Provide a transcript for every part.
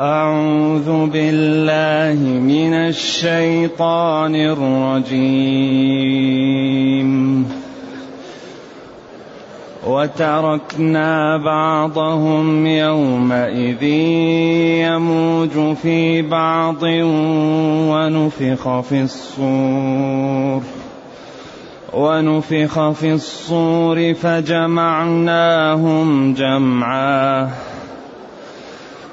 أعوذ بالله من الشيطان الرجيم. وتركنا بعضهم يومئذ يموج في بعض ونفخ في الصور. ونفخ في الصور فجمعناهم جمعا.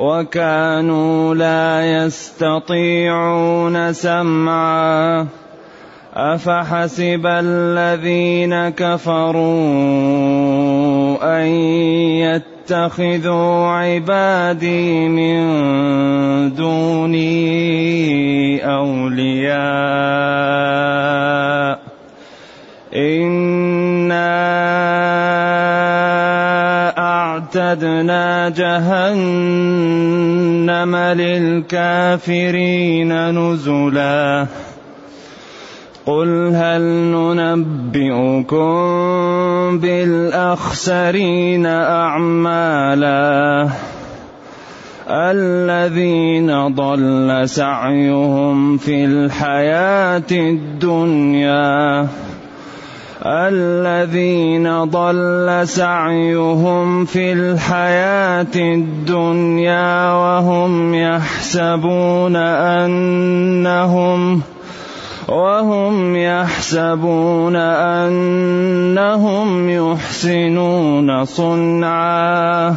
وكانوا لا يستطيعون سمعا. أفحسب الذين كفروا أن يتخذوا عبادي من دوني أولياء. أعتدنا جهنم للكافرين نزلا. قل هل ننبئكم بالأخسرين أعمالا؟ الذين ضل سعيهم في الحياة الدنيا. الذين ضل سعيهم في الحياة الدنيا وهم يحسبون أنهم وهم يحسبون أنهم يحسنون صنعا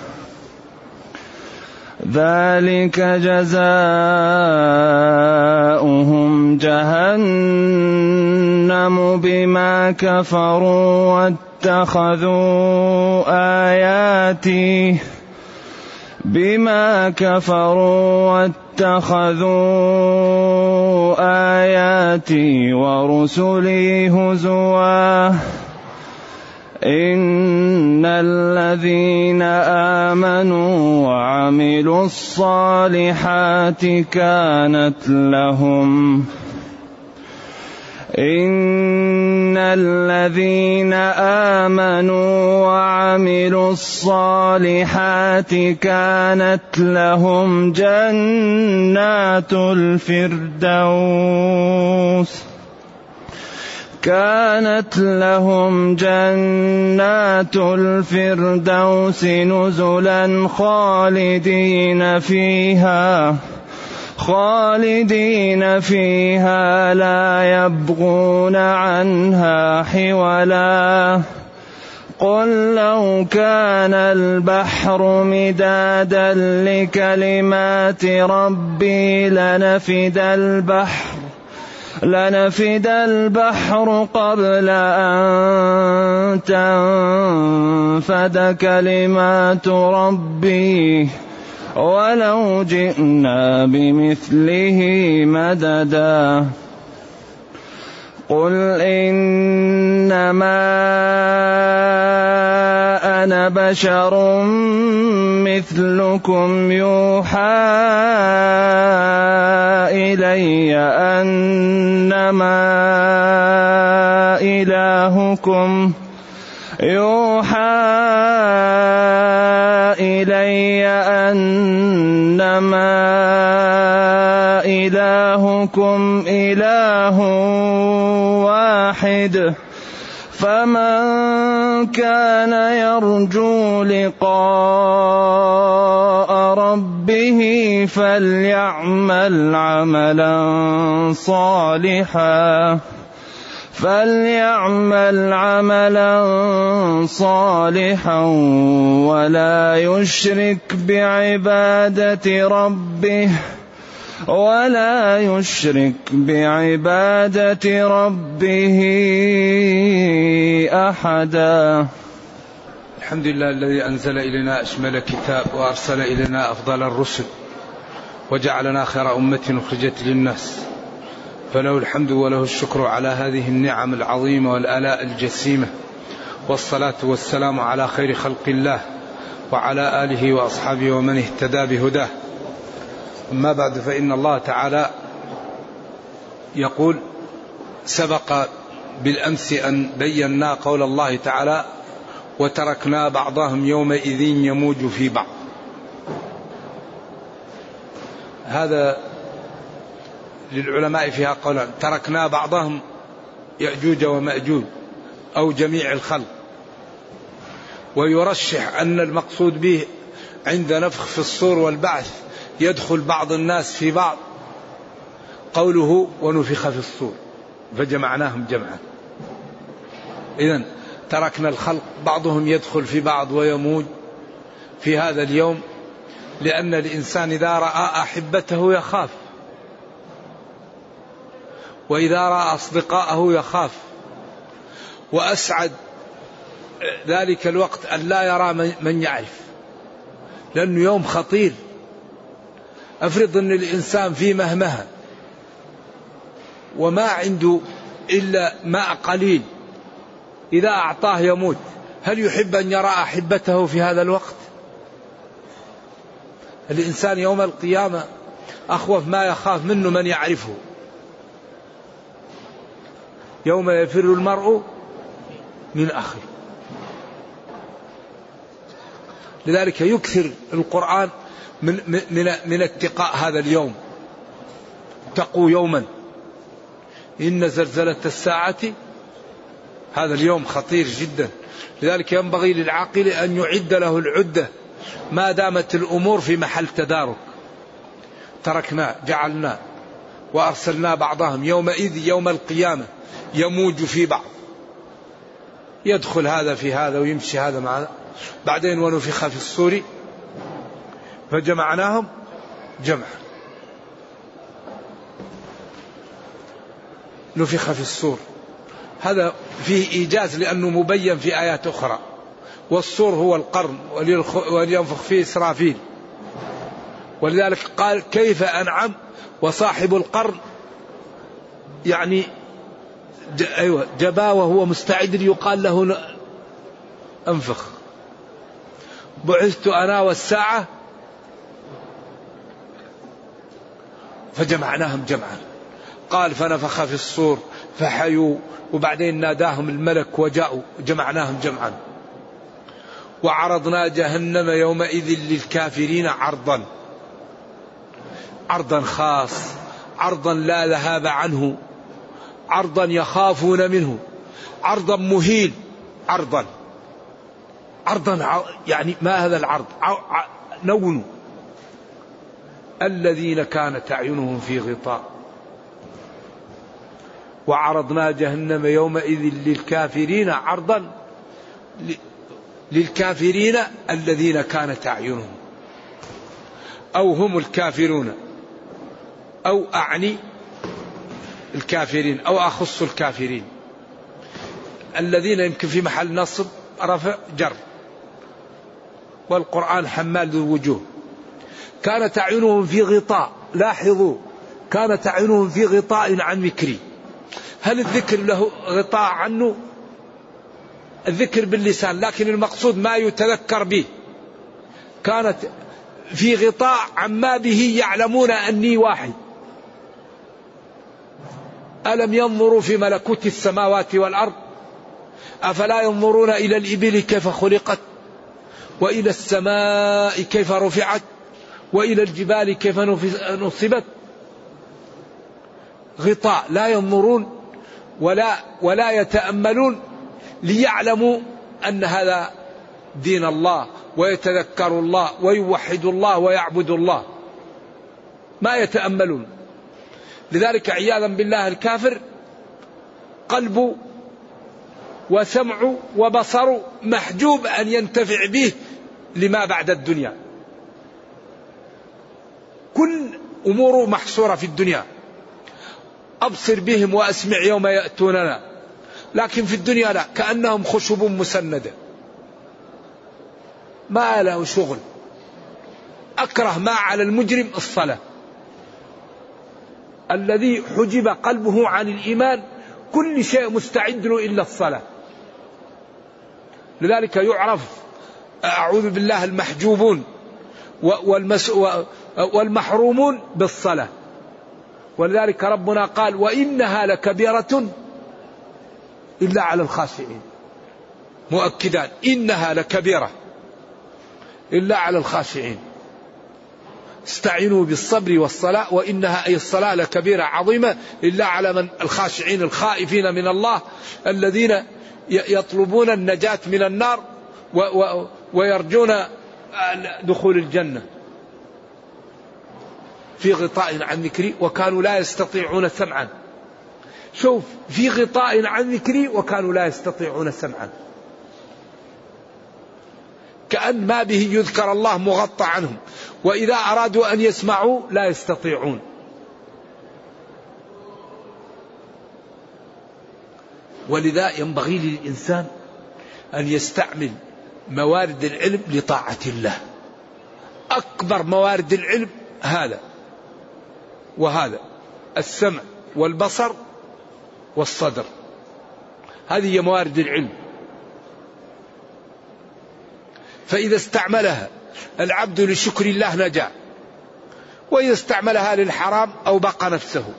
ذلك جزاؤهم جهنم بما كفروا واتخذوا آياتي بما كفروا واتخذوا آياتي ورسلي هزوا إن الذين آمنوا وعملوا الصالحات كانت لهم. إن الذين آمنوا وعملوا الصالحات كانت لهم جنات الفردوس. كانت لهم جنات الفردوس نزلا خالدين فيها خالدين فيها لا يبغون عنها حولا. قل لو كان البحر مدادا لكلمات ربي لنفد البحر. لنفد البحر قبل أن تنفد كلمات ربي. ولو جئنا بمثله مددا. قل إنما أنا بشر مثلكم يوحى إلي أنما إلهكم يوحى إلي أنما إلهكم إله واحد. فمن كان يرجو لقاء ربه فليعمل عملا صالحا فليعمل عملا صالحا ولا يشرك بعبادة ربه. ولا يشرك بعبادة ربه أحدا. الحمد لله الذي أنزل إلينا أشمل كتاب وأرسل إلينا أفضل الرسل وجعلنا خير أمة أخرجت للناس. فله الحمد وله الشكر على هذه النعم العظيمة والآلاء الجسيمة. والصلاة والسلام على خير خلق الله وعلى آله وأصحابه ومن اهتدى بهداه. أما بعد فإن الله تعالى يقول سبق بالأمس أن بينا قول الله تعالى وتركنا بعضهم يومئذ يموج في بعض. هذا للعلماء فيها قولان تركنا بعضهم يأجوج ومأجوج أو جميع الخلق. ويرشح أن المقصود به عند نفخ في الصور والبعث يدخل بعض الناس في بعض. قوله ونفخ في الصور فجمعناهم جمعا. إذا تركنا الخلق بعضهم يدخل في بعض ويموج. في هذا اليوم لأن الإنسان إذا رأى أحبته يخاف. وإذا رأى أصدقاءه يخاف. وأسعد ذلك الوقت أن لا يرى من يعرف. لأنه يوم خطير. أفرض أن الإنسان في مهمها وما عنده إلا ماء قليل إذا أعطاه يموت هل يحب أن يرى أحبته في هذا الوقت؟ الإنسان يوم القيامة أخوف ما يخاف منه من يعرفه. يوم يفر المرء من أخيه. لذلك يكثر القرآن من من من اتقاء هذا اليوم. اتقوا يوما. إن زلزلة الساعة هذا اليوم خطير جدا. لذلك ينبغي للعاقل أن يعد له العدة. ما دامت الأمور في محل تدارك. تركنا جعلنا وأرسلنا بعضهم يومئذ يوم القيامة يموج في بعض. يدخل هذا في هذا ويمشي هذا مع بعدين ونفخ في الصور. فجمعناهم جمعا نفخ في الصور هذا فيه إيجاز لأنه مبين في آيات أخرى. والصور هو القرن ولينفخ فيه إسرافيل. ولذلك قال كيف أنعم وصاحب القرن. يعني. أيوة جبا وهو مستعد يقال له أنفخ. بعثت أنا والساعة فجمعناهم جمعا. قال فنفخ في الصور فحيوا وبعدين ناداهم الملك وجاءوا جمعناهم جمعا. وعرضنا جهنم يومئذ للكافرين عرضا. عرضا خاص عرضا لا ذهاب عنه. عرضا يخافون منه. عرضا مهين عرضا. عرضا يعني ما هذا العرض؟ نون الذين كانت أعينهم في غطاء. وعرضنا جهنم يومئذ للكافرين عرضا للكافرين الذين كانت أعينهم. أو هم الكافرون أو أعني الكافرين أو أخص الكافرين. الذين يمكن في محل نصب رفع جر. والقرآن حمال ذو الوجوه كانت أعينهم في غطاء. لاحظوا كانت أعينهم في غطاء عن ذكري هل الذكر له غطاء عنه؟ الذكر باللسان لكن المقصود ما يتذكر به. كانت في غطاء عما به يعلمون أني واحد. ألم ينظروا في ملكوت السماوات والأرض؟ أفلا ينظرون إلى الإبل كيف خلقت؟ وإلى السماء كيف رفعت؟ وإلى الجبال كيف نصبت؟ غطاء. لا ينظرون ولا ولا يتأملون ليعلموا أن هذا دين الله ويتذكروا الله ويوحدوا الله ويعبدوا الله. ما يتأملون. لذلك عياذا بالله الكافر وقلب وسمع وبصر محجوب أن ينتفع به لما بعد الدنيا. كل أموره محصورة في الدنيا. أبصر بهم وأسمع يوم يأتوننا. لكن في الدنيا لا كأنهم خشب مسندة ما له شغل. أكره ما على المجرم الصلاة. الذي حجب قلبه عن الإيمان كل شيء مستعد له إلا الصلاة. لذلك يعرف أعوذ بالله المحجوبون. والمحرومون بالصلاة. ولذلك ربنا قال وإنها لكبيرة إلا على الخاشعين. مؤكدا إنها لكبيرة إلا على الخاشعين. استعينوا بالصبر والصلاة وإنها أي الصلاة لكبيرة عظيمة إلا على من الخاشعين الخائفين من الله الذين يطلبون النجاة من النار ويرجون دخول الجنة في غطاء عن ذكري وكانوا لا يستطيعون سمعا. شوف في غطاء عن ذكري وكانوا لا يستطيعون سمعا. كأن ما به يذكر الله مغطى عنهم. وإذا أرادوا أن يسمعوا لا يستطيعون. ولذا ينبغي للإنسان أن يستعمل موارد العلم لطاعة الله. أكبر موارد العلم هذا وهذا السمع والبصر والصدر. هذه هي موارد العلم. فإذا استعملها العبد لشكر الله نجا وإذا استعملها للحرام أو بقى نفسه.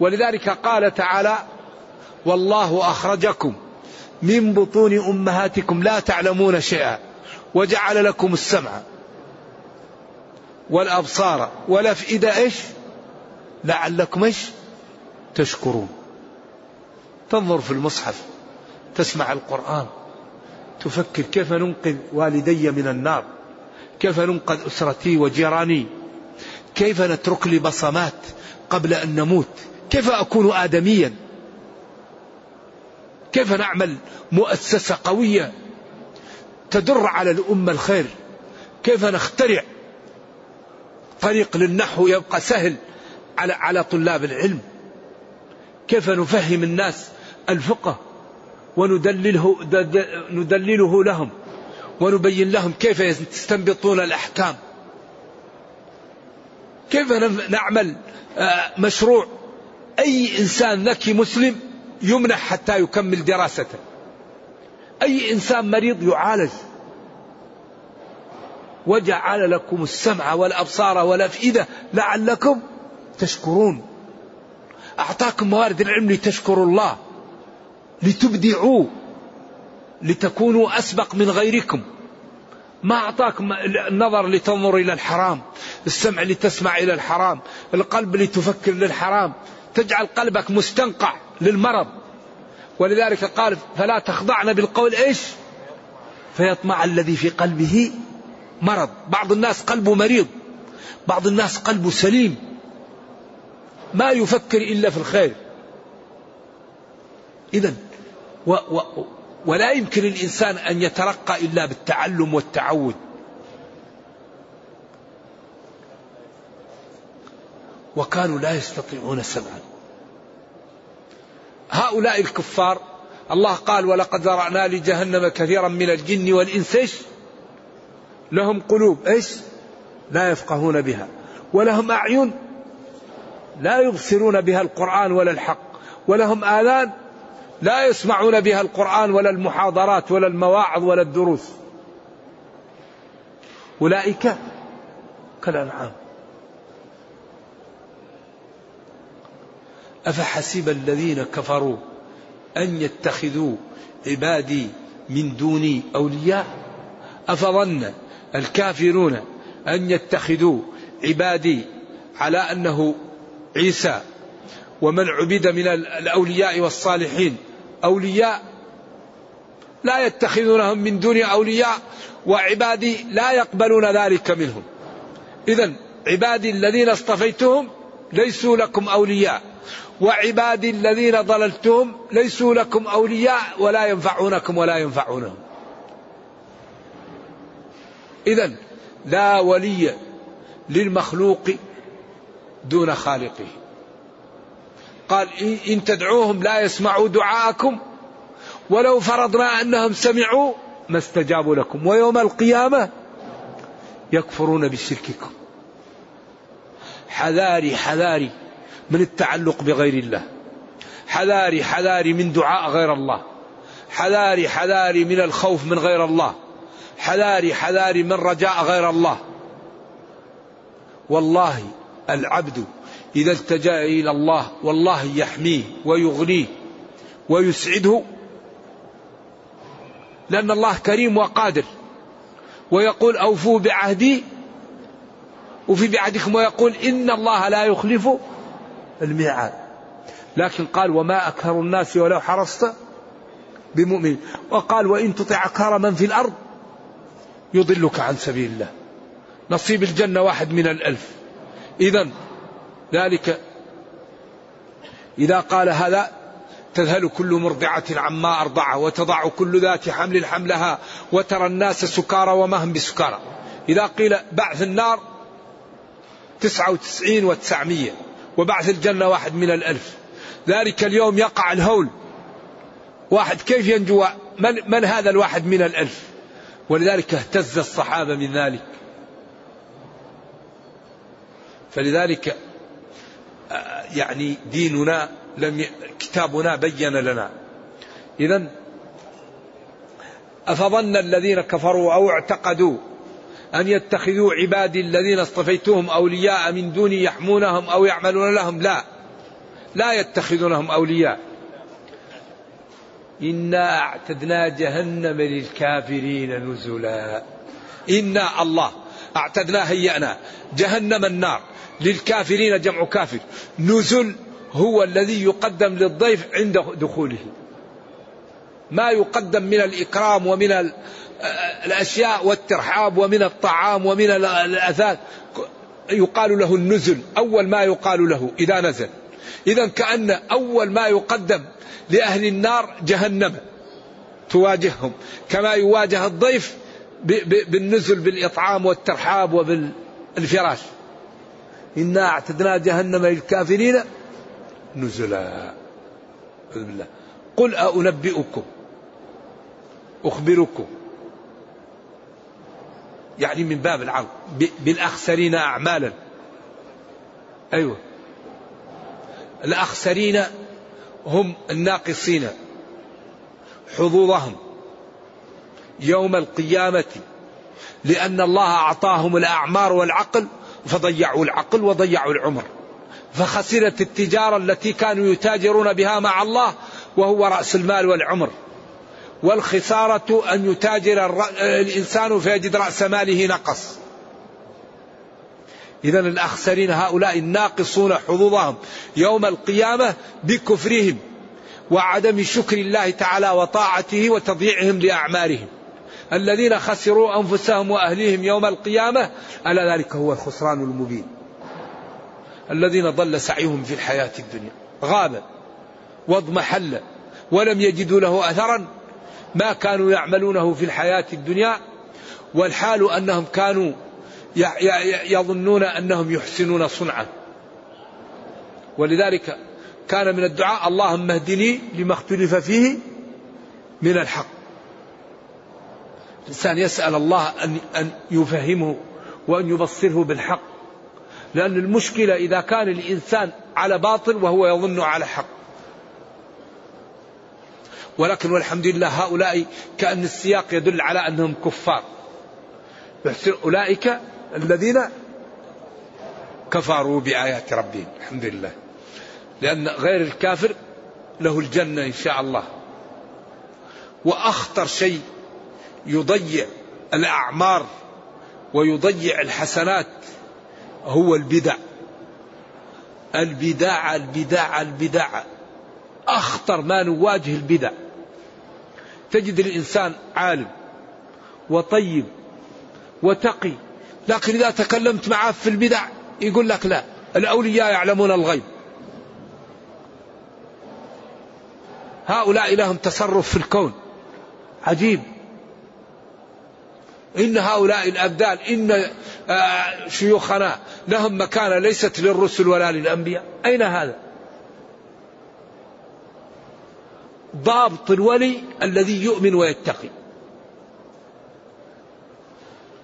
ولذلك قال تعالى والله أخرجكم من بطون أمهاتكم لا تعلمون شيئا وجعل لكم السمع والأبصار والأفئدة إيش؟ لعلكم إيش؟ تشكرون. تنظر في المصحف تسمع القرآن تفكر كيف ننقذ والدي من النار كيف ننقذ أسرتي وجيراني كيف نترك لي بصمات قبل أن نموت كيف أكون آدميا؟ كيف نعمل مؤسسة قوية تدر على الأمة الخير؟ كيف نخترع طريق للنحو يبقى سهل على على طلاب العلم؟ كيف نفهم الناس الفقه وندلله ندلله لهم ونبين لهم كيف يستنبطون الأحكام؟ كيف نعمل آه، مشروع؟ أي إنسان ذكي مسلم يمنح حتى يكمل دراسته. أي إنسان مريض يعالج. وجعل لكم السمع والأبصار والأفئدة لعلكم تشكرون. أعطاكم موارد العلم لتشكروا الله. لتبدعوا. لتكونوا أسبق من غيركم. ما أعطاكم النظر لتنظر إلى الحرام. السمع لتسمع إلى الحرام. القلب لتفكر للحرام. تجعل قلبك مستنقع. للمرض. ولذلك قال فلا تخضعن بالقول إيش؟ فيطمع الذي في قلبه مرض. بعض الناس قلبه مريض بعض الناس قلبه سليم. ما يفكر إلا في الخير. اذا و و ولا يمكن الإنسان أن يترقى إلا بالتعلم والتعود. وكانوا لا يستطيعون سمعا. هؤلاء الكفار الله قال ولقد ذرأنا لجهنم كثيرا من الجن والإنس. إيش؟ لهم قلوب. إيش؟ لا يفقهون بها. ولهم أعين لا يبصرون بها القرآن ولا الحق. ولهم آذان لا يسمعون بها القرآن ولا المحاضرات ولا المواعظ ولا الدروس. أولئك كالأنعام. أفحسب الذين كفروا أن يتخذوا عبادي من دوني أولياء؟ أفظن الكافرون أن يتخذوا عبادي على أنه عيسى ومن عبد من الأولياء والصالحين أولياء؟ لا يتخذونهم من دون أولياء وعبادي لا يقبلون ذلك منهم. إذا عبادي الذين اصطفيتهم ليسوا لكم أولياء. وعبادي الذين ضللتهم ليسوا لكم أولياء ولا ينفعونكم ولا ينفعونهم. إذا لا ولي للمخلوق دون خالقه. قال إن تدعوهم لا يسمعوا دعاءكم ولو فرضنا أنهم سمعوا ما استجابوا لكم. ويوم القيامة يكفرون بشرككم. حذاري حذاري. من التعلق بغير الله. حذاري حذاري من دعاء غير الله. حذاري حذاري من الخوف من غير الله. حذاري حذاري من رجاء غير الله. والله العبد إذا التجأ إلى الله والله يحميه ويغنيه ويسعده لأن الله كريم وقادر. ويقول أوفوا بعهدي وفي بعهدكم ويقول إن الله لا يخلف الميعاد. لكن قال وما أكثر الناس ولو حرصت بمؤمن. وقال وإن تطع أكثر من في الأرض يضلك عن سبيل الله. نصيب الجنة واحد من الألف. إذا ذلك إذا قال هذا تذهل كل مرضعة عما أرضعه وتضع كل ذات حمل حملها وترى الناس سكارى وما هم بسكارى. إذا قيل بعث النار تسعة وتسعين وتسعمية. وبعث الجنة واحد من الألف. ذلك اليوم يقع الهول. واحد كيف ينجو؟ من, من هذا الواحد من الألف؟ ولذلك اهتز الصحابة من ذلك. فلذلك آه، يعني ديننا لم ي... كتابنا بين لنا. إذا أفظن الذين كفروا أو اعتقدوا أن يتخذوا عبادي الذين اصطفيتهم أولياء من دوني يحمونهم أو يعملون لهم. لا. لا يتخذونهم أولياء. إنا أعتدنا جهنم للكافرين نزلا. إنا الله أعتدنا هيأنا جهنم النار للكافرين جمع كافر. نزل هو الذي يقدم للضيف عند دخوله. ما يقدم من الإكرام ومن الأشياء والترحاب ومن الطعام ومن الأثاث يقال له النزل أول ما يقال له إذا نزل. إذا كأن أول ما يقدم لأهل النار جهنم تواجههم. كما يواجه الضيف بالنزل بالإطعام والترحاب وبالفراش. إنا أعتدنا جهنم للكافرين نزلا. بالله. قل أنبئكم أخبركم يعني من باب العرض. بالأخسرين أعمالا. أيوة. الأخسرين هم الناقصين. حظوظهم. يوم القيامة. لأن الله أعطاهم الأعمار والعقل فضيعوا العقل وضيعوا العمر. فخسرت التجارة التي كانوا يتاجرون بها مع الله وهو رأس المال والعمر. والخسارة أن يتاجر الإنسان فيجد رأس ماله نقص. إذا الأخسرين هؤلاء الناقصون حظوظهم يوم القيامة بكفرهم وعدم شكر الله تعالى وطاعته وتضييعهم لأعمالهم. الذين خسروا أنفسهم وأهليهم يوم القيامة ألا ذلك هو الخسران المبين. الذين ضل سعيهم في الحياة الدنيا غاب واضمحل ولم يجدوا له أثرا ما كانوا يعملونه في الحياة الدنيا والحال أنهم كانوا يظنون أنهم يحسنون صنعا. ولذلك كان من الدعاء اللهم اهدني لما اختلف فيه من الحق. الإنسان يسأل الله أن أن يفهمه وأن يبصره بالحق لأن المشكلة إذا كان الإنسان على باطل وهو يظن على حق. ولكن والحمد لله هؤلاء كأن السياق يدل على أنهم كفار. أولئك الذين كفروا بآيات ربهم الحمد لله لأن غير الكافر له الجنة إن شاء الله. وأخطر شيء يضيع الأعمار ويضيع الحسنات هو البدع. البدع البدع البدع أخطر ما نواجه البدع. تجد الإنسان عالم وطيب وتقي لكن إذا تكلمت معه في البدع يقول لك لا الأولياء يعلمون الغيب. هؤلاء لهم تصرف في الكون عجيب. إن هؤلاء الأبدال إن آه، شيوخنا لهم مكانة ليست للرسل ولا للأنبياء. أين هذا؟ ضابط الولي الذي يؤمن ويتقي.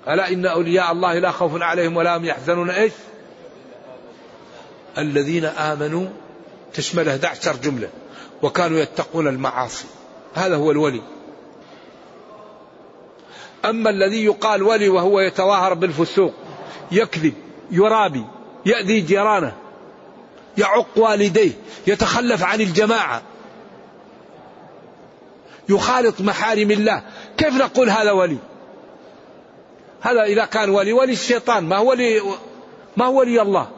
ألا إن أولياء الله لا خوف عليهم ولا هم يحزنون إيش؟ الذين آمنوا تشمل 11 جملة وكانوا يتقون المعاصي. هذا هو الولي. أما الذي يقال ولي وهو يتظاهر بالفسوق يكذب يرابي يأذي جيرانه يعق والديه يتخلف عن الجماعة يخالط محارم الله. كيف نقول هذا ولي؟ هذا إذا كان ولي ولي الشيطان. ما هو ولي ما هو ولي الله؟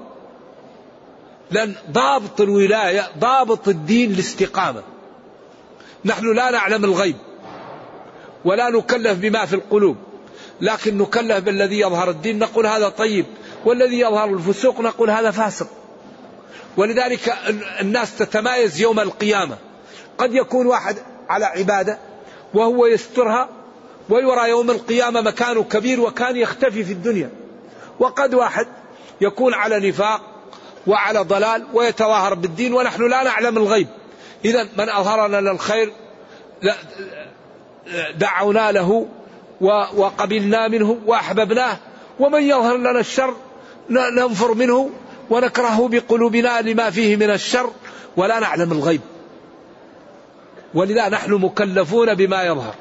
لأن ضابط الولاية ضابط الدين الاستقامة. نحن لا نعلم الغيب ولا نكلف بما في القلوب. لكن نكلف بالذي يظهر الدين نقول هذا طيب. والذي يظهر الفسوق نقول هذا فاسق. ولذلك الناس تتمايز يوم القيامة. قد يكون واحد على عبادة وهو يسترها ويرى يوم القيامة مكانه كبير وكان يختفي في الدنيا. وقد واحد يكون على نفاق وعلى ضلال ويتظاهر بالدين ونحن لا نعلم الغيب. إذا من أظهر لنا الخير دعونا له وقبلنا منه وأحببناه ومن يظهر لنا الشر ننفر منه ونكرهه بقلوبنا لما فيه من الشر ولا نعلم الغيب. ولذا نحن مكلفون بما يظهر.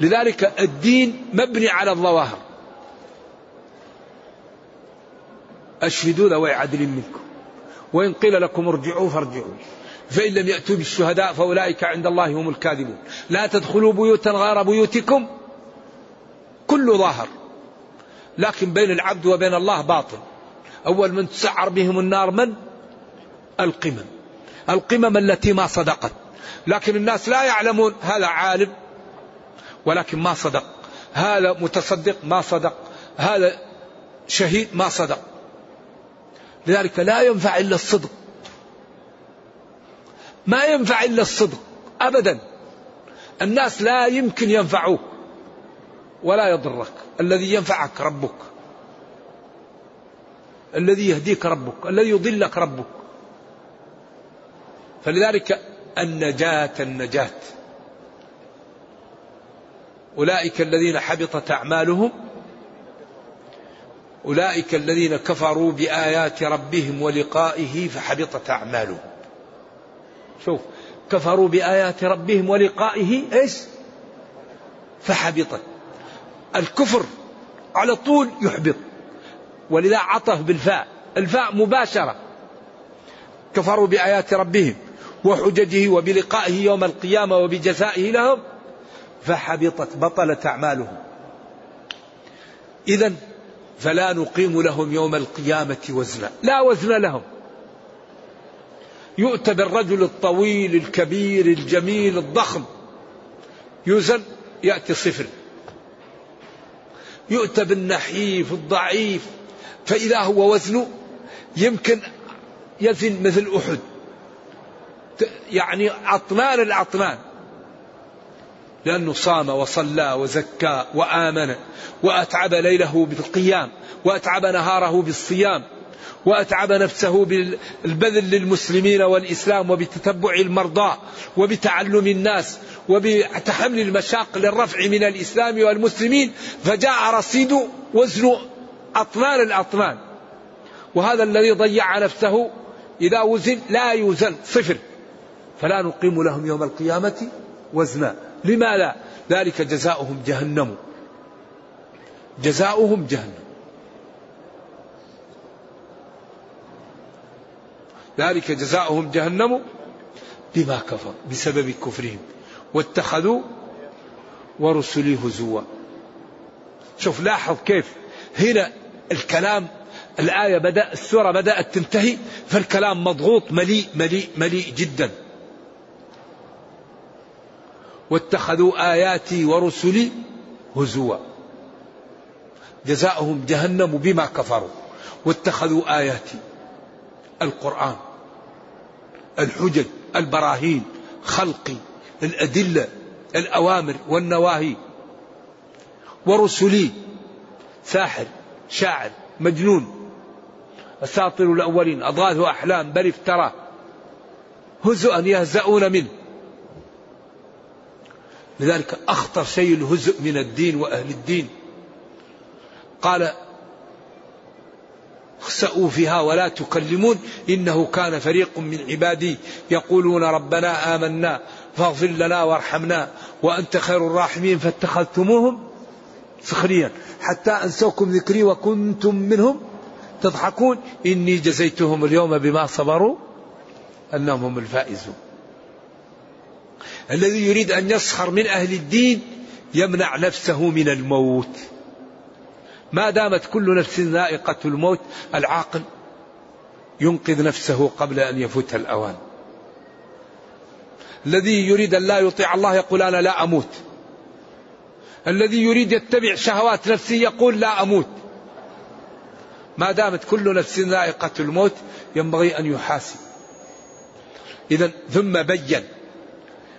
لذلك الدين مبني على الظواهر. أشهدوا ذوي عدل منكم. وإن قيل لكم ارجعوا فارجعوا. فإن لم يأتوا بالشهداء فأولئك عند الله هم الكاذبون. لا تدخلوا بيوتا غير بيوتكم. كل ظاهر. لكن بين العبد وبين الله باطل. أول من تسعر بهم النار من؟ القمم. القمم التي ما صدقت. لكن الناس لا يعلمون هذا عالم ولكن ما صدق. هذا متصدق ما صدق. هذا شهيد ما صدق. لذلك لا ينفع إلا الصدق. ما ينفع إلا الصدق أبدا. الناس لا يمكن ينفعوك ولا يضرك. الذي ينفعك ربك. الذي يهديك ربك. الذي يضلك ربك. فلذلك النجاة النجاة. أولئك الذين حبطت أعمالهم أولئك الذين كفروا بآيات ربهم ولقائه فحبطت أعمالهم. شوف كفروا بآيات ربهم ولقائه إيش؟ فحبطت. الكفر على طول يحبط. ولذا عطف بالفاء. الفاء مباشرة. كفروا بآيات ربهم. وحججه وبلقائه يوم القيامة وبجزائه لهم فحبطت بطلت أعمالهم. إذا فلا نقيم لهم يوم القيامة وزنا لا وزن لهم. يؤتى بالرجل الطويل الكبير الجميل الضخم. يوزن يأتي صفر. يؤتى بالنحيف الضعيف. فإذا هو وزنه يمكن يزن مثل أحد. يعني أطنان الأطنان لأنه صام وصلى وزكى وآمن وأتعب ليله بالقيام وأتعب نهاره بالصيام وأتعب نفسه بالبذل للمسلمين والإسلام وبتتبع المرضى وبتعلم الناس وبتحمل المشاق للرفع من الإسلام والمسلمين فجاء رصيد وزن أطنان الأطنان وهذا الذي ضيع نفسه إذا وزن لا يوزن صفر. فلا نقيم لهم يوم القيامة وزنا. لماذا ذلك جزاؤهم جهنم. جزاؤهم جهنم. ذلك جزاؤهم جهنم بما كفر بسبب كفرهم. واتخذوا ورسلي هزوا. شوف لاحظ كيف هنا الكلام الآية بدأ السورة بدأت تنتهي فالكلام مضغوط مليء مليء مليء جدا. واتخذوا آياتي ورسلي هزوا. جزاؤهم جهنم بما كفروا. واتخذوا آياتي. القرآن الحجج البراهين خلقي الأدلة الأوامر والنواهي. ورسلي ساحر شاعر مجنون. أساطر الأولين أضغاث أحلام بل افترى. هزءا يهزؤون منه. لذلك أخطر شيء الهزء من الدين وأهل الدين. قال اخسأوا فيها ولا تكلمون إنه كان فريق من عبادي يقولون ربنا آمنا فاغفر لنا وارحمنا وأنت خير الراحمين فاتخذتموهم سخريا حتى أنسوكم ذكري وكنتم منهم تضحكون. إني جزيتهم اليوم بما صبروا أنهم هم الفائزون. الذي يريد أن يسخر من أهل الدين يمنع نفسه من الموت. ما دامت كل نفس ذائقة الموت العاقل ينقذ نفسه قبل أن يفوت الأوان. الذي يريد أن لا يطيع الله يقول أنا لا أموت. الذي يريد يتبع شهوات نفسه يقول لا أموت. ما دامت كل نفس ذائقة الموت ينبغي أن يحاسب. إذا ثم بين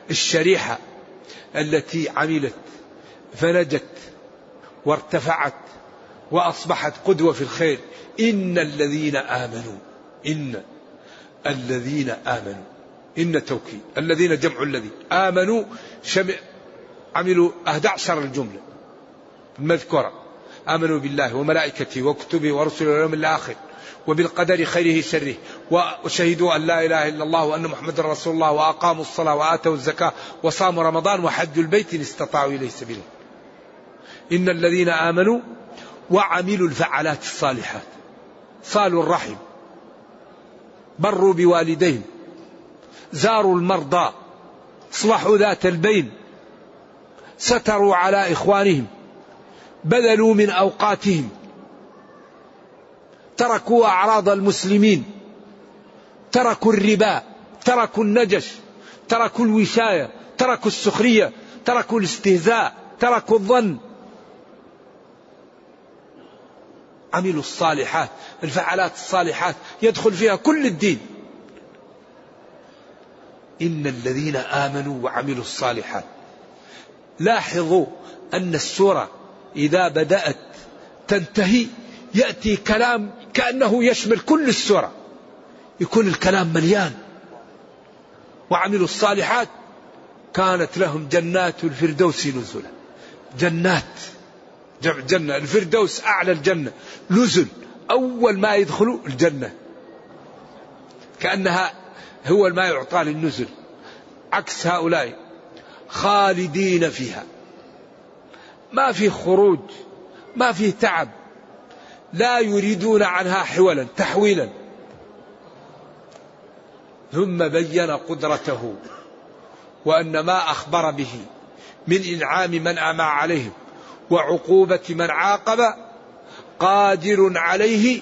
الشريحة التي عملت فنجت وارتفعت وأصبحت قدوة في الخير. إن الذين آمنوا إن الذين آمنوا إن توكيد. الذين جمعوا الذي آمنوا شمع عملوا 11 الجملة. المذكورة آمنوا بالله وملائكته وكتبه ورسله واليوم الآخر. وبالقدر خيره شره. وشهدوا أن لا إله إلا الله وأن محمد رسول الله وأقاموا الصلاة وآتوا الزكاة وصاموا رمضان وحجوا البيت إن استطاعوا إليه سبيلا. إن الذين آمنوا وعملوا الفعالات الصالحات. صالوا الرحم. بروا بوالديهم زاروا المرضى. اصلحوا ذات البين. ستروا على إخوانهم. بذلوا من أوقاتهم. تركوا أعراض المسلمين تركوا الربا تركوا النجش تركوا الوشاية تركوا السخرية تركوا الاستهزاء تركوا الظن. عملوا الصالحات الفعالات الصالحات يدخل فيها كل الدين. إن الذين آمنوا وعملوا الصالحات لاحظوا أن السورة إذا بدأت تنتهي يأتي كلام كأنه يشمل كل السورة. يكون الكلام مليان. وعملوا الصالحات. كانت لهم جنات الفردوس نزلا. جنات. جمع جنة. الفردوس أعلى الجنة. نزل. أول ما يدخلوا الجنة. كأنها هو ما يعطى للنزل. عكس هؤلاء. خالدين فيها. ما في خروج. ما في تعب. لا يريدون عنها حولا تحويلا. ثم بين قدرته وأن ما أخبر به من إنعام من أمى عليهم وعقوبة من عاقب قادر عليه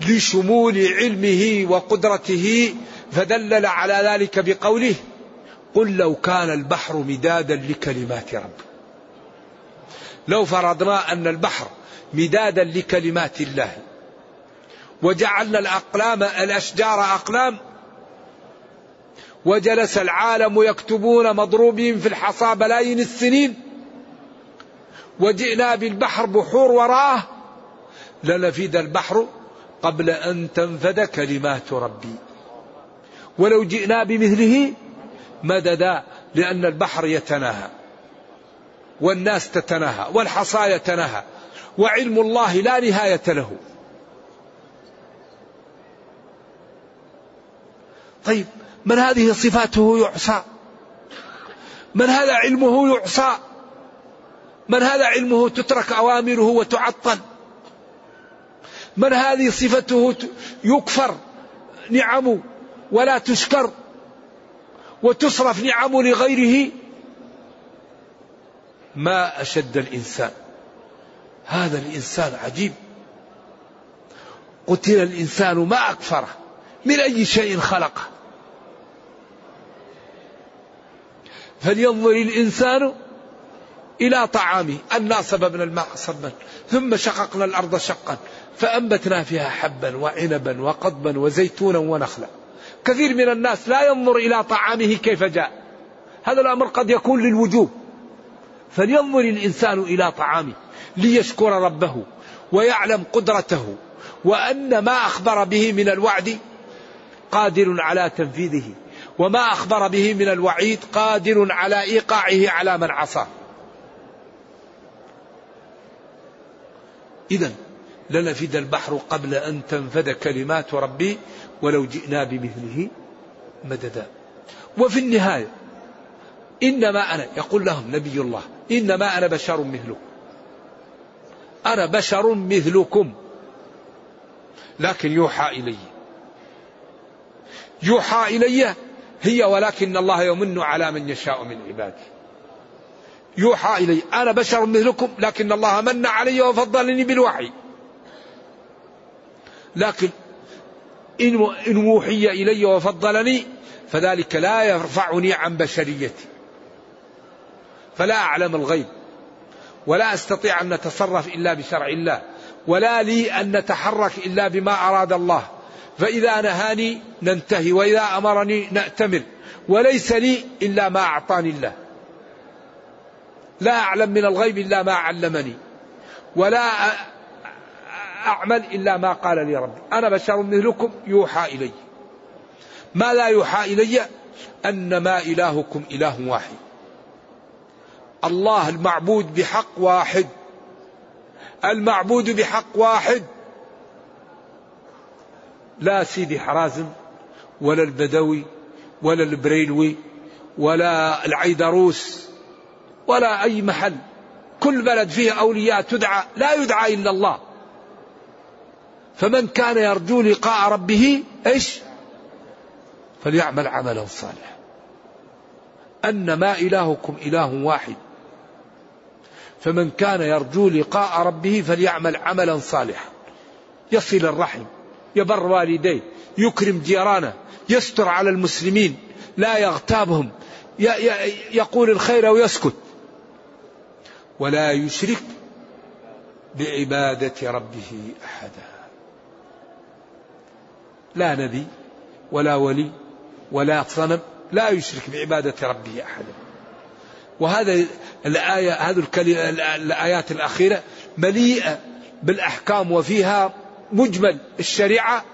لشمول علمه وقدرته فدلل على ذلك بقوله قل لو كان البحر مدادا لكلمات رب لو فرضنا أن البحر مدادا لكلمات الله وجعلنا الأقلام الأشجار أقلام وجلس العالم يكتبون مضروبين في الحصى بلايين السنين وجئنا بالبحر بحور وراءه لنفد البحر قبل أن تنفد كلمات ربي ولو جئنا بمثله مددا لأن البحر يتناهى والناس تتناهى والحصى يتناهى وعلم الله لا نهاية له. طيب من هذه صفاته يعصى؟ من هذا علمه يعصى؟ من هذا علمه تترك أوامره وتعطل؟ من هذه صفته يكفر نعمه ولا تشكر؟ وتصرف نعمه لغيره؟ ما أشد الإنسان. هذا الإنسان عجيب. قتل الإنسان ما أكفره. من أي شيء خلقه. فلينظر الإنسان إلى طعامه. أنا صببنا الماء صبا. ثم شققنا الأرض شقا. فأنبتنا فيها حبا وعنبا وقضبا وزيتونا ونخلا. كثير من الناس لا ينظر إلى طعامه كيف جاء. هذا الأمر قد يكون للوجوب. فلينظر الإنسان إلى طعامه ليشكر ربه ويعلم قدرته وأن ما أخبر به من الوعد قادر على تنفيذه وما أخبر به من الوعيد قادر على إيقاعه على من عصاه إذا لنفد البحر قبل أن تنفد كلمات ربي ولو جئنا بمثله مددا. وفي النهاية إنما أنا يقول لهم نبي الله إنما أنا بشر مثلكم. أنا بشر مثلكم. لكن يوحى إلي. يوحى إلي هي ولكن الله يمن على من يشاء من عباده يوحى إلي. أنا بشر مثلكم لكن الله من علي وفضلني بالوحي. لكن إن وحي إلي وفضلني فذلك لا يرفعني عن بشريتي. فلا أعلم الغيب ولا أستطيع أن نتصرف إلا بشرع الله ولا لي أن نتحرك إلا بما أراد الله. فإذا نهاني ننتهي وإذا أمرني نأتمر وليس لي إلا ما أعطاني الله. لا أعلم من الغيب إلا ما علمني ولا أعمل إلا ما قال لي ربي. أنا بشر مثلكم يوحى إلي. ما لا يوحى إلي؟ أنما إلهكم إله واحد. الله المعبود بحق واحد. المعبود بحق واحد. لا سيدي حرازم ولا البدوي ولا البريلوي ولا العيدروس ولا أي محل. كل بلد فيه أولياء تدعى لا يدعى إلا الله. فمن كان يرجو لقاء ربه إيش؟ فليعمل عملا صالحا. انما إلهكم إله واحد. فمن كان يرجو لقاء ربه فليعمل عملا صالحا. يصل الرحم يبر والديه يكرم جيرانه يستر على المسلمين لا يغتابهم يقول الخير ويسكت. ولا يشرك بعبادة ربه أحدا. لا نبي ولا ولي ولا صنم لا يشرك بعبادة ربه أحدا. وهذا الآية هذه الآيات الأخيرة مليئة بالأحكام وفيها مجمل الشريعة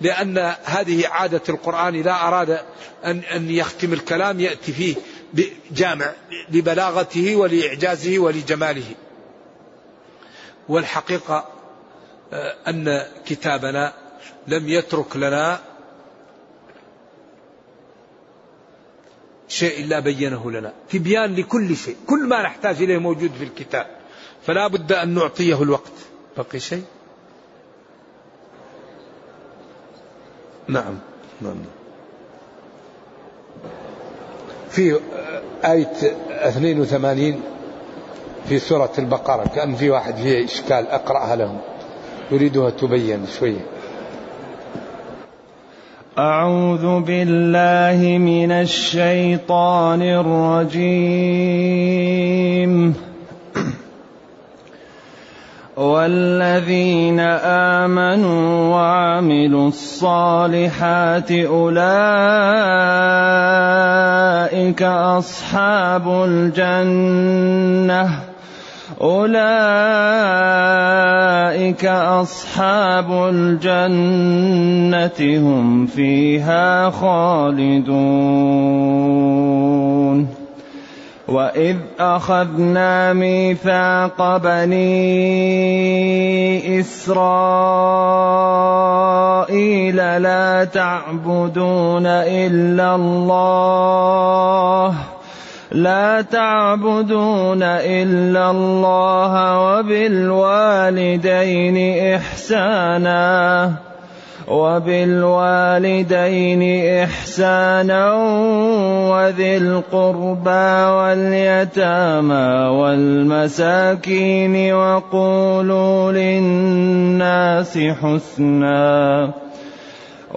لأن هذه عادة القرآن إذا أراد أن أن يختم الكلام يأتي فيه جامع لبلاغته ولإعجازه ولجماله. والحقيقة آه، أن كتابنا لم يترك لنا شيء إلا بينه لنا. تبيان لكل شيء. كل ما نحتاج إليه موجود في الكتاب. فلا بد أن نعطيه الوقت. بقي شيء؟ نعم. نعم. في آية 82 في سورة البقرة. كأن في واحد فيه إشكال أقرأها لهم. يريدها تبين شوية. أعوذ بالله من الشيطان الرجيم. والذين آمنوا وعملوا الصالحات أولئك أصحاب الجنة. أولئك أصحاب الجنة هم فيها خالدون. وإذ أخذنا ميثاق بني إسرائيل لا تعبدون إلا الله لا تعبدون إلا الله وبالوالدين إحسانا وبالوالدين إحسانا وذي القربى واليتامى والمساكين وقولوا للناس حسنا.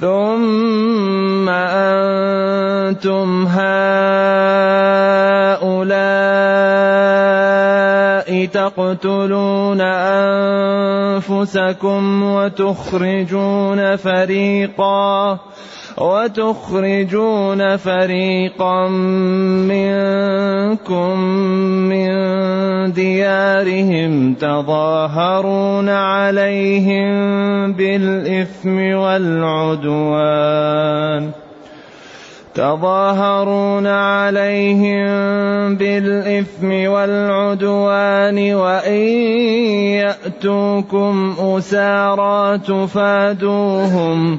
ثم أنتم هؤلاء تقتلون أنفسكم وتخرجون فريقاً وتخرجون فريقا منكم من ديارهم تظاهرون عليهم بالإثم والعدوان تظاهرون عليهم بالإثم والعدوان وإن يأتوكم أسارى تفادوهم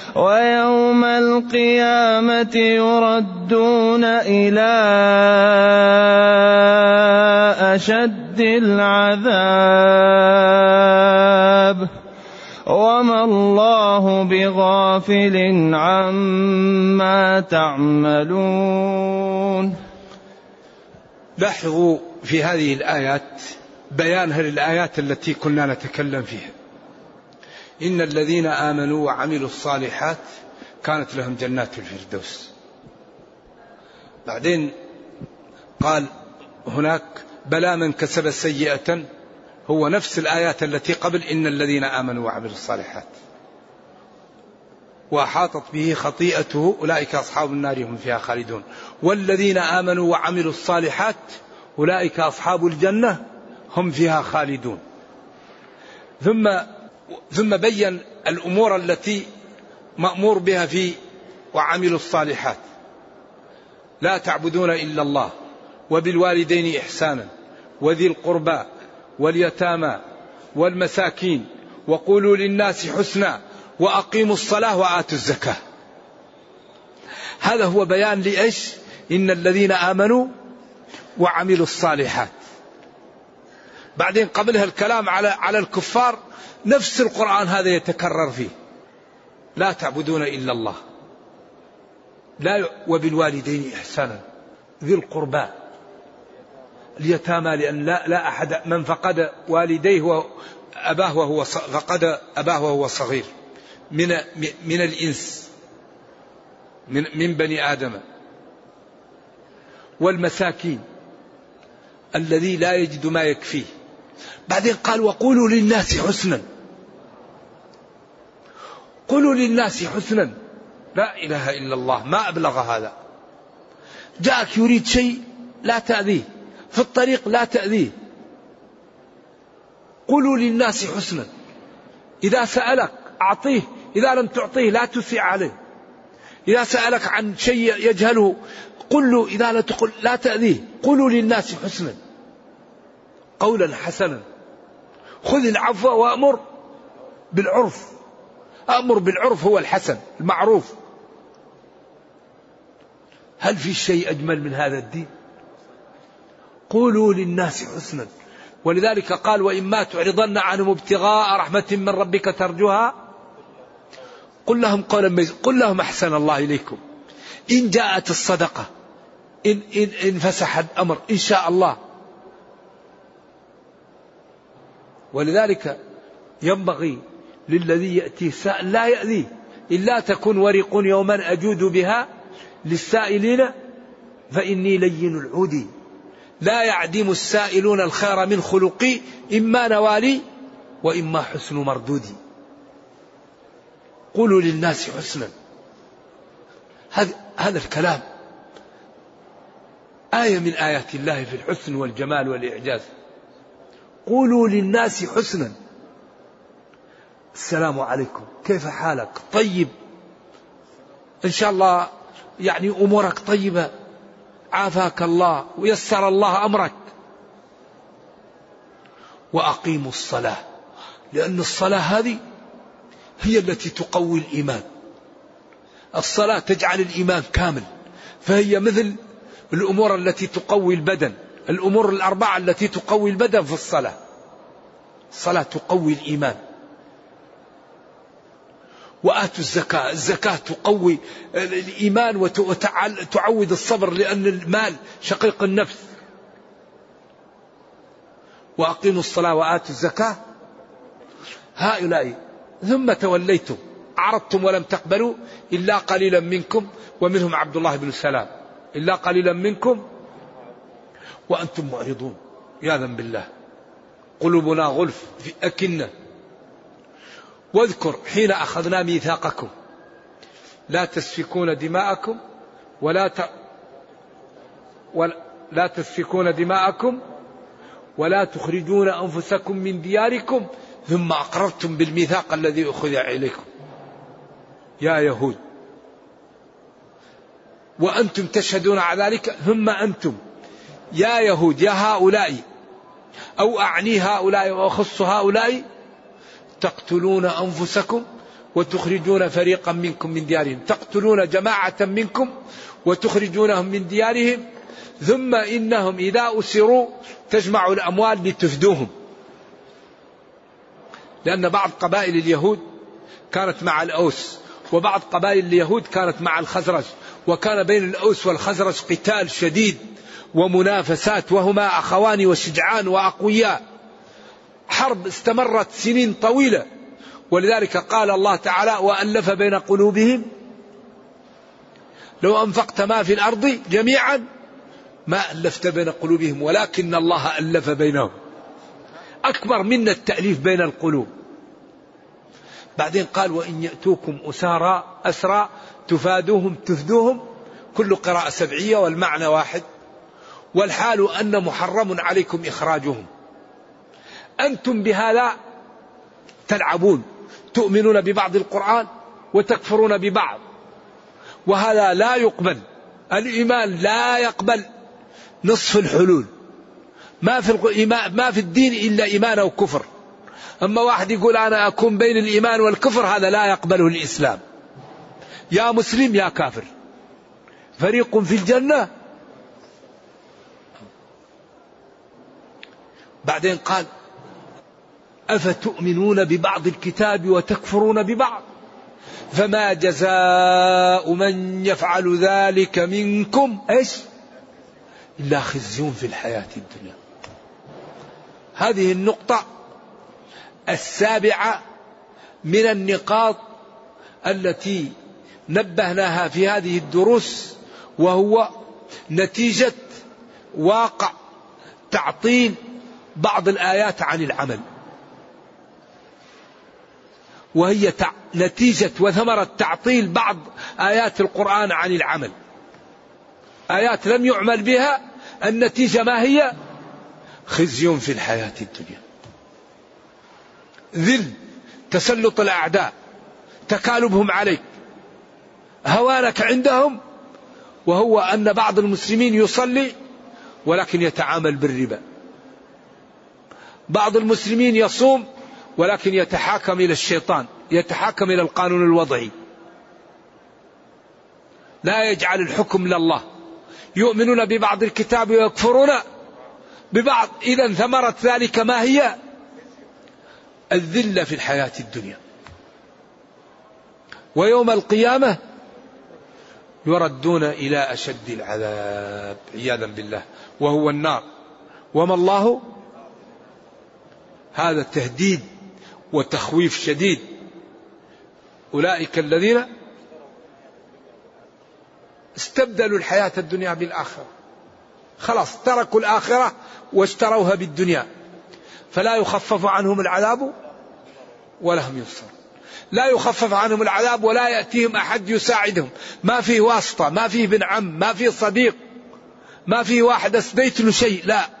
ويوم القيامة يردون إلى أشد العذاب. وما الله بغافل عما تعملون. لاحظوا في هذه الآيات بيانها للآيات التي كنا نتكلم فيها. إن الذين آمنوا وعملوا الصالحات كانت لهم جنات الفردوس. بعدين قال هناك بلى من كسب سيئة هو نفس الآيات التي قبل إن الذين آمنوا وعملوا الصالحات. وأحاطت به خطيئته أولئك أصحاب النار هم فيها خالدون. والذين آمنوا وعملوا الصالحات أولئك أصحاب الجنة هم فيها خالدون. ثم ثم بين الأمور التي مأمور بها في وعملوا الصالحات. لا تعبدون إلا الله وبالوالدين إحسانا وذي القربى واليتامى والمساكين وقولوا للناس حسنا وأقيموا الصلاة وآتوا الزكاة. هذا هو بيان لإيش؟ إن الذين آمنوا وعملوا الصالحات. بعدين قبلها الكلام على على الكفار نفس القرآن هذا يتكرر فيه. لا تعبدون إلا الله. لا وبالوالدين إحسانا. ذي القربى. اليتامى لأن لا, لا أحد من فقد والديه أباه وهو فقد أباه وهو صغير. من من الإنس. من من بني آدم. والمساكين. الذي لا يجد ما يكفيه. بعدين قال وقولوا للناس حسنا. قولوا للناس حسنا. لا إله إلا الله ما أبلغ هذا. جاءك يريد شيء لا تأذيه في الطريق لا تأذيه. قولوا للناس حسنا. إذا سألك أعطيه إذا لم تعطيه لا تسيء عليه. إذا سألك عن شيء يجهله قل له إذا لا تقول لا تأذيه. قولوا للناس حسنا. قولا حسنا. خذ العفو وأمر بالعرف. أمر بالعرف هو الحسن المعروف. هل في شيء أجمل من هذا الدين؟ قولوا للناس حسنا. ولذلك قال وإما تعرضن عنهم ابتغاء رحمة من ربك ترجوها. قل لهم قولا قل لهم أحسن الله إليكم. إن جاءت الصدقة إن, إن, إن فسح الأمر إن شاء الله. ولذلك ينبغي للذي يأتي سائل لا يأذيه إلا تكون ورق يوما أجود بها للسائلين فإني لين العود. لا يعدم السائلون الخير من خلقي إما نوالي وإما حسن مردودي قولوا للناس حسنا. هذا هذا الكلام آية من آيات الله في الحسن والجمال والإعجاز. قولوا للناس حسنا. السلام عليكم. كيف حالك؟ طيب. إن شاء الله يعني أمورك طيبة. عافاك الله. ويسر الله أمرك. وأقيموا الصلاة. لأن الصلاة هذه هي التي تقوي الإيمان. الصلاة تجعل الإيمان كامل. فهي مثل الأمور التي تقوي البدن. الأمور الأربعة التي تقوي البدن في الصلاة. الصلاة تقوي الإيمان. وآتوا الزكاة. الزكاة تقوي الإيمان وتعود الصبر لأن المال شقيق النفس. وأقيموا الصلاة وآتوا الزكاة. هؤلاء ثم توليتم. عرضتم ولم تقبلوا إلا قليلا منكم ومنهم عبد الله بن سلام. إلا قليلا منكم وأنتم معرضون. يا بالله. قلوبنا غلف في أكنة. واذكر حين أخذنا ميثاقكم. لا تسفكون دماءكم ولا ت... ولا لا تسفكون دماءكم ولا تخرجون أنفسكم من دياركم ثم أقررتم بالميثاق الذي أخذ إليكم. يا يهود. وأنتم تشهدون على ذلك ثم أنتم يا يهود يا هؤلاء أو أعني هؤلاء وأخص هؤلاء تقتلون أنفسكم وتخرجون فريقا منكم من ديارهم. تقتلون جماعة منكم وتخرجونهم من ديارهم ثم إنهم إذا أسروا تجمع الأموال لتفدوهم. لأن بعض قبائل اليهود كانت مع الأوس وبعض قبائل اليهود كانت مع الخزرج وكان بين الأوس والخزرج قتال شديد. ومنافسات وهما أخوان وشجعان وأقوياء. حرب استمرت سنين طويلة. ولذلك قال الله تعالى وألف بين قلوبهم لو أنفقت ما في الأرض جميعا ما ألفت بين قلوبهم ولكن الله ألف بينهم. أكبر من التأليف بين القلوب. بعدين قال وإن يأتوكم أسارى أسرى تفادوهم تفدوهم. كل قراءة سبعية والمعنى واحد. والحال أن محرم عليكم إخراجهم. أنتم بهذا تلعبون. تؤمنون ببعض القرآن وتكفرون ببعض. وهذا لا يقبل. الإيمان لا يقبل نصف الحلول. ما في ما في الدين إلا إيمان أو كفر. أما واحد يقول أنا أكون بين الإيمان والكفر هذا لا يقبله الإسلام. يا مسلم يا كافر. فريق في الجنة بعدين قال أفتؤمنون ببعض الكتاب وتكفرون ببعض؟ فما جزاء من يفعل ذلك منكم. إيش؟ إلا خزي في الحياة الدنيا. هذه النقطة السابعة من النقاط التي نبهناها في هذه الدروس وهو نتيجة واقع تعطيل بعض الآيات عن العمل. وهي نتيجة وثمرة تعطيل بعض آيات القرآن عن العمل. آيات لم يعمل بها النتيجة ما هي؟ خزي في الحياة الدنيا. ذل تسلط الأعداء تكالبهم عليك. هوانك عندهم وهو أن بعض المسلمين يصلي ولكن يتعامل بالربا. بعض المسلمين يصوم ولكن يتحاكم إلى الشيطان يتحاكم إلى القانون الوضعي. لا يجعل الحكم لله. يؤمنون ببعض الكتاب ويكفرون ببعض. إذا ثمرة ذلك ما هي؟ الذلة في الحياة الدنيا. ويوم القيامة يردون إلى أشد العذاب عياذا بالله. وهو النار. وما الله هذا تهديد وتخويف شديد. أولئك الذين استبدلوا الحياة الدنيا بالآخرة. خلاص تركوا الآخرة واشتروها بالدنيا. فلا يخفف عنهم العذاب ولا هم ينصرون لا يخفف عنهم العذاب ولا يأتيهم أحد يساعدهم. ما فيه واسطة ما فيه بن عم ما فيه صديق ما فيه واحد أسديت له شيء لا.